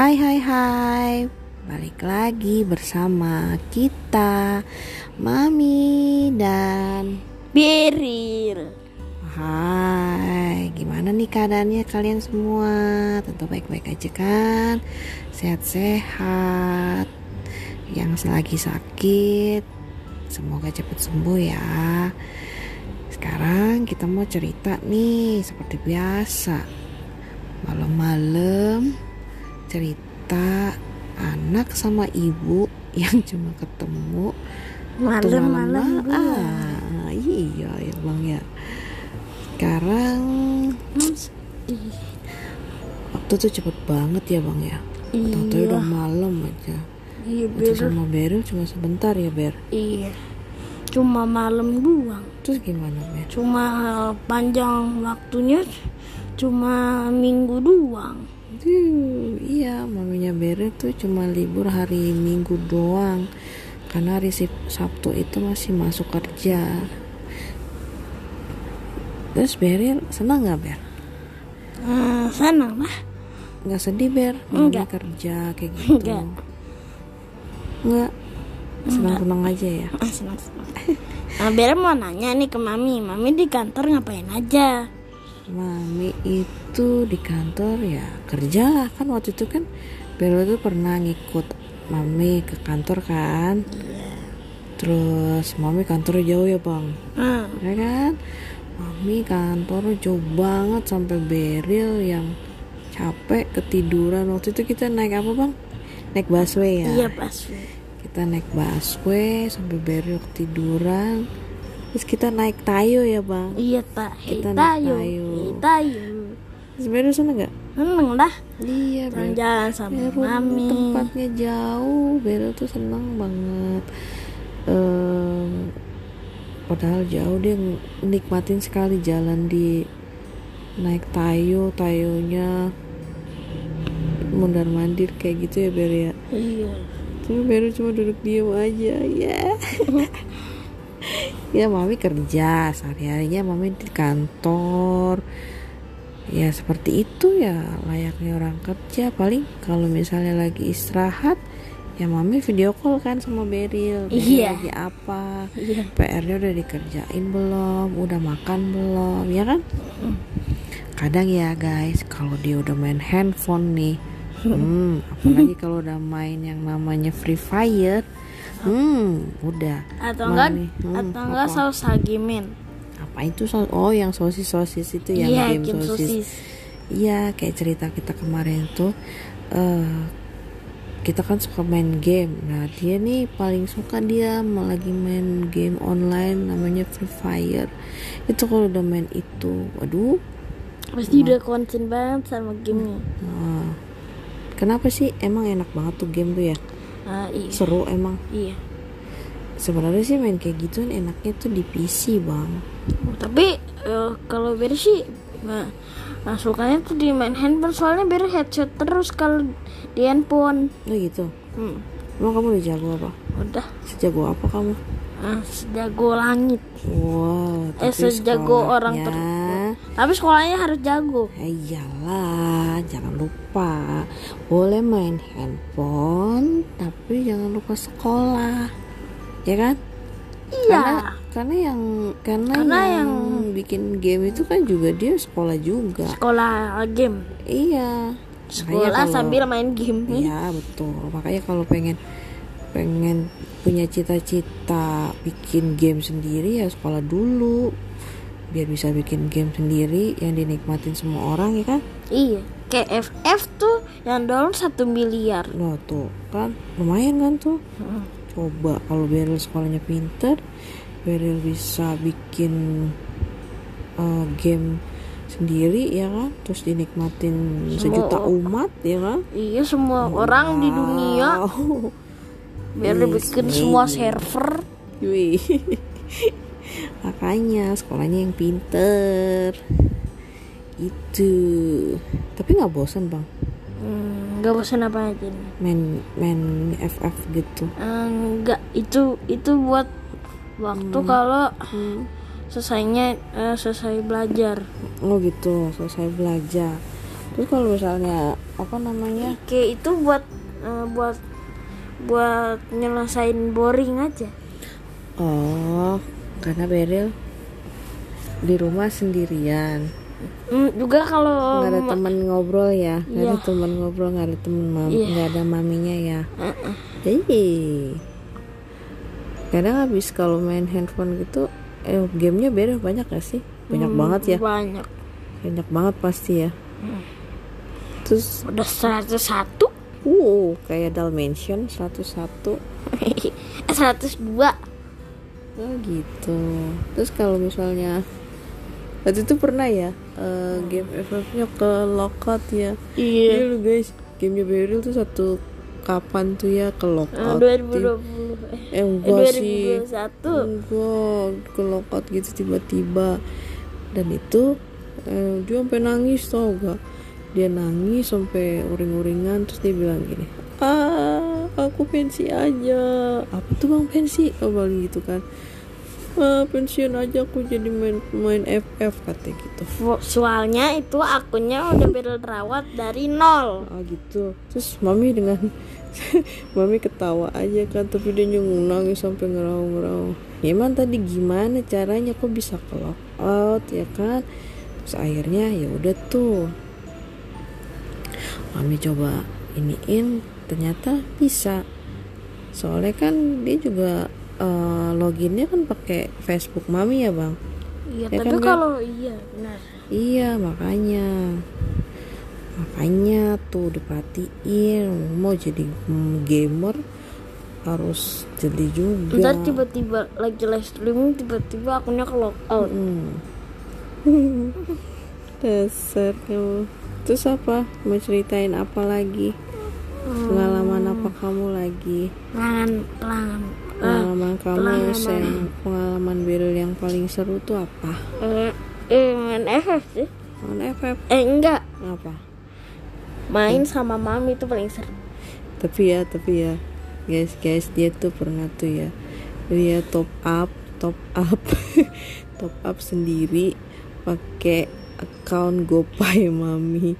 Hai hai hai. Balik lagi bersama kita Mami dan Biril. Hai Gimana nih keadaannya kalian semua? Tentu baik-baik aja kan? Sehat-sehat. Yang lagi sakit Semoga cepat sembuh ya. Sekarang kita mau cerita nih Seperti biasa. Malam-malam cerita anak sama ibu yang cuma ketemu Malam-malam ah iya ya bang ya sekarang waktu tuh cepet banget ya bang ya Iya. udah malam aja Iya, Bir. sama Beril cuma sebentar ya Ber Iya. Cuma malam doang. Terus gimana Ber? Cuma panjang waktunya cuma minggu doang. Aduh, iya maminya Beril tuh cuma libur hari Minggu doang Karena hari Sabtu itu masih masuk kerja Terus Beril senang gak Ber? Eh, senang lah. Nggak sedih Ber? Mami Enggak. kerja kayak gitu Enggak. Nggak? Senang-senang aja ya Ah, senang senang. Nah, Bella mau nanya nih ke Mami. Mami di kantor ngapain aja? Mami itu di kantor ya kerja lah kan waktu itu kan Bella tuh pernah ngikut Mami ke kantor kan? Terus Mami kantornya jauh ya bang? Hmm. ya kan? Mami kantor jauh banget sampai Beril yang capek ketiduran. Waktu itu kita naik apa bang? Naik busway ya? Iya pas. kita naik busway sampai Beril ketiduran terus kita naik tayo ya bang Iya tak. Kita naik Tayo. tayo. Tayo. terus Beril sana nggak Seneng lah. iya Beril Jalan-jalan sama Ya, rumah Mami. tempatnya jauh Beril tuh seneng banget Em, padahal jauh dia nikmatin sekali jalan di naik tayo tayonya mundar mandir kayak gitu ya Ber ya Iya. Cuma Beru cuma duduk diem aja ya Ya mami kerja Sehari-harinya mami di kantor. Ya seperti itu ya Layaknya orang kerja. Paling kalau misalnya lagi istirahat Ya mami video call kan sama Beril. Beril Iya. lagi apa? Iya. PR-nya udah dikerjain belum? Udah makan belum? Ya kan? Kadang ya guys Kalau dia udah main handphone nih Hmm, apalagi kalau udah main yang namanya Free Fire, hmm, udah. Atau enggak hmm, atau enggak apa? saus hagimin. Apa itu? so- Oh, yang sosis sosis itu yang Iya, game, game sosis. sosis. Iya, kayak cerita kita kemarin tuh. eh kita kan suka main game. Nah, dia nih paling suka dia lagi main game online namanya Free Fire. Itu kalau udah main itu, waduh. Pasti udah konsen banget sama gamenya. Nah, kenapa sih emang enak banget tuh game tuh ya? Ah, iya. Seru emang. Iya. Sebenarnya sih main kayak gitu enaknya tuh di PC bang. Tapi eh, kalau Ber sih nah, nah, sukanya tuh di main handphone soalnya Ber headset terus kalau di handphone. Oh gitu. Hmm. Emang kamu udah jago apa? Udah Sejago apa kamu? ah, sejago langit. Wow. Eh, sejago orang ter- sekolahnya- Tapi sekolahnya harus jago. Eh, iyalah, jangan lupa. Boleh main handphone, tapi jangan lupa sekolah. Ya kan? Iya. Karena, karena yang karena, Karena yang, yang- bikin game itu kan juga dia sekolah juga. Sekolah game. Iya. Makanya Sekolah kalau- sambil main game. Iya betul. Makanya kalau pengen pengen punya cita-cita bikin game sendiri ya sekolah dulu biar bisa bikin game sendiri yang dinikmatin semua orang ya kan Iya. Kayak FF tuh yang download satu miliar. Loh tuh kan lumayan kan tuh Hmm. coba kalau Beril sekolahnya pinter Beril bisa bikin eh, game sendiri ya kan terus dinikmatin Semua sejuta umat ya kan Iya semua orang di dunia Wow. biar Wih, bikin semua server. Wih. Makanya sekolahnya yang pinter. Itu. Tapi nggak bosan bang Hmm, Gak bosan apa aja nih. main main FF gitu. Enggak, itu itu buat waktu kalau selesainya eh, selesai belajar. Oh gitu, selesai belajar. terus kalau misalnya apa namanya Kayak itu buat eh, buat buat nyelesain boring aja. oh karena Beril di rumah sendirian Hmm, juga kalau nggak ada ma- teman ngobrol ya nggak ada Iya. teman ngobrol nggak ada teman mam Iya. nggak ada maminya ya Uh-uh. jadi kadang habis kalau main handphone gitu eh gamenya beda banyak gak sih banyak Hmm, banget ya Banyak. banyak banget pasti ya Hmm. terus Udah 101 uh kayak Dalmatian 101 eh 102 oh gitu terus kalau misalnya waktu itu pernah ya eh, game FF-nya ke lockout ya Iya. Iya lu guys, gamenya Beryl tuh satu kapan tuh ya ke Eh, lockout? 2020 Eh eh, eh, enggak sih. 2021 Enggak, ke lockout gitu tiba-tiba. Dan itu eh, dia sampai nangis tau gak? Dia nangis sampai uring-uringan terus dia bilang gini, ah aku pensi aja. Apa tuh bang pensi? Oh bang gitu kan. Ah, pensiun aja aku jadi main main FF katanya gitu. soalnya itu akunnya udah berrawat dari nol ah gitu terus mami dengan mami ketawa aja kan tapi dia nyung nangis sampai ngeraung-ngeraung ya emang tadi gimana caranya kok bisa ke out ya kan terus akhirnya ya udah tuh mami coba iniin ternyata bisa. Soalnya kan dia juga eh, loginnya kan pakai Facebook mami ya bang? Iya Ya tapi kan, kalau iya benar. Iya makanya. Makanya tuh diperhatiin Mau jadi mm, gamer Harus jeli juga. Ntar tiba-tiba lagi live streaming tiba-tiba akunnya ke lockout Hmm. Dasar kamu Terus apa? Mau ceritain apa lagi? Pengalaman apa kamu lagi? pelan pelan Pengalaman kamu pengalaman. yang Pengalaman Beryl yang paling seru tuh apa? eh, eh main FF sih Main FF eh enggak apa? main sama mami itu paling seru tapi ya tapi ya guys guys dia tuh pernah tuh ya dia top up top up top up sendiri pakai account GoPay mami.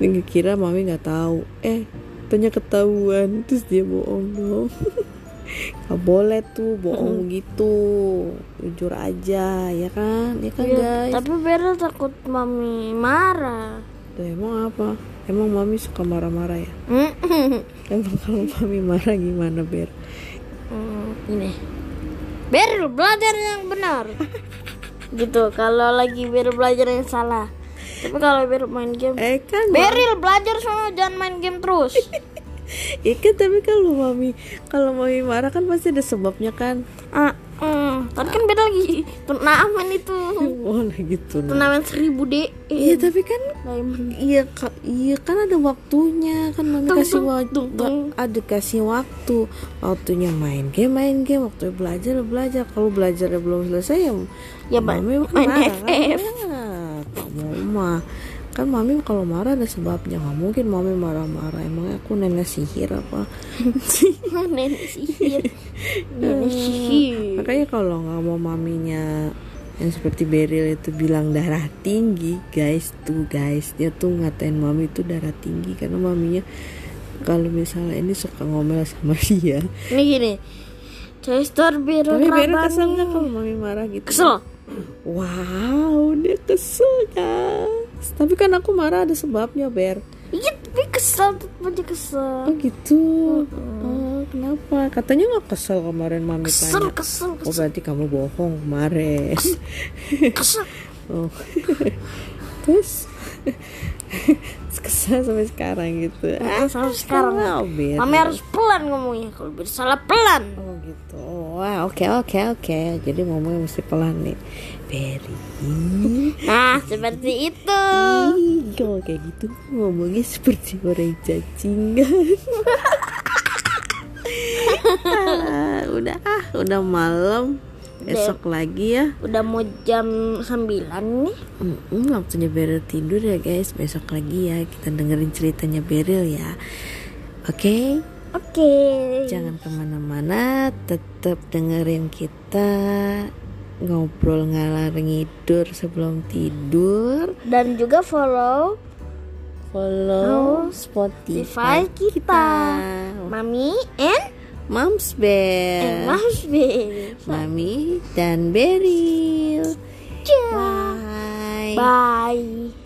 Dia kira mami nggak tahu. Eh ternyata ketahuan. Terus dia bohong dong. Gak boleh tuh bohong gitu. Jujur aja ya kan? Ya kan Iya, guys? tapi Beryl takut mami marah. Tuh, emang apa? Emang mami suka marah-marah ya? Hmm, emang kalau mami marah gimana ber? Hmm, ini. Beryl belajar yang benar gitu kalau lagi Beryl belajar yang salah. Tapi kalau Beryl main game eh kan Beryl belajar sono jangan main game terus. Iya kan tapi kalau mami kalau mami marah kan pasti ada sebabnya kan. ah tadi kan beda lagi. Turnamen itu. Oh lah gitu. Nah. turnamen seribu de Iya tapi kan iya iya kan ada waktunya kan mami Tung, kasih waktu ada kasih waktu. Waktunya main game main game. Waktu belajar belajar. Kalau belajarnya belum selesai ya Ya, mami main FF. Ya, kamu mah kan mami kalau marah ada sebabnya nggak mungkin mami marah-marah emangnya aku nenek sihir apa nenek sihir nenek sihir Makanya kalau nggak mau maminya yang seperti Beryl itu bilang darah tinggi, guys tuh guys dia tuh ngatain mami itu darah tinggi karena maminya kalau misalnya ini suka ngomel sama dia. ini gini Chester Beryl Tapi Rabani. kesel nggak kalau mami marah gitu? kesel Wow, dia kesel guys. Tapi kan aku marah ada sebabnya Ber. iya tapi kesel aja kesel Oh gitu. Oh, kenapa? Katanya nggak kesel kemarin mami kesel tanya. kesel Oh berarti kamu bohong kemarin. kesel Oh. Terus kesal sampai sekarang gitu. Ah, sampai sekarang Oh, Ber. Mami harus pelan ngomongnya kalau bersalah pelan Oh gitu. Wah, oke oke oke. Jadi ngomongnya mesti pelan nih. Berry. nah seperti itu Kalau kayak gitu ngomongnya seperti orang cacingan. ah, udah ah, udah malam. Besok lagi ya. udah mau jam 9 nih Mm-mm, waktunya Beryl tidur ya guys. Besok lagi ya kita dengerin ceritanya Beryl ya. Oke. oke Jangan ke mana-mana, tetap dengerin kita ngobrol ngalar ngidur sebelum tidur. dan juga follow follow Oh, Spotify Spotify kita. Mami and Moms Bear and Mas Baby. Mami dan Beril Ciao. Bye Bye.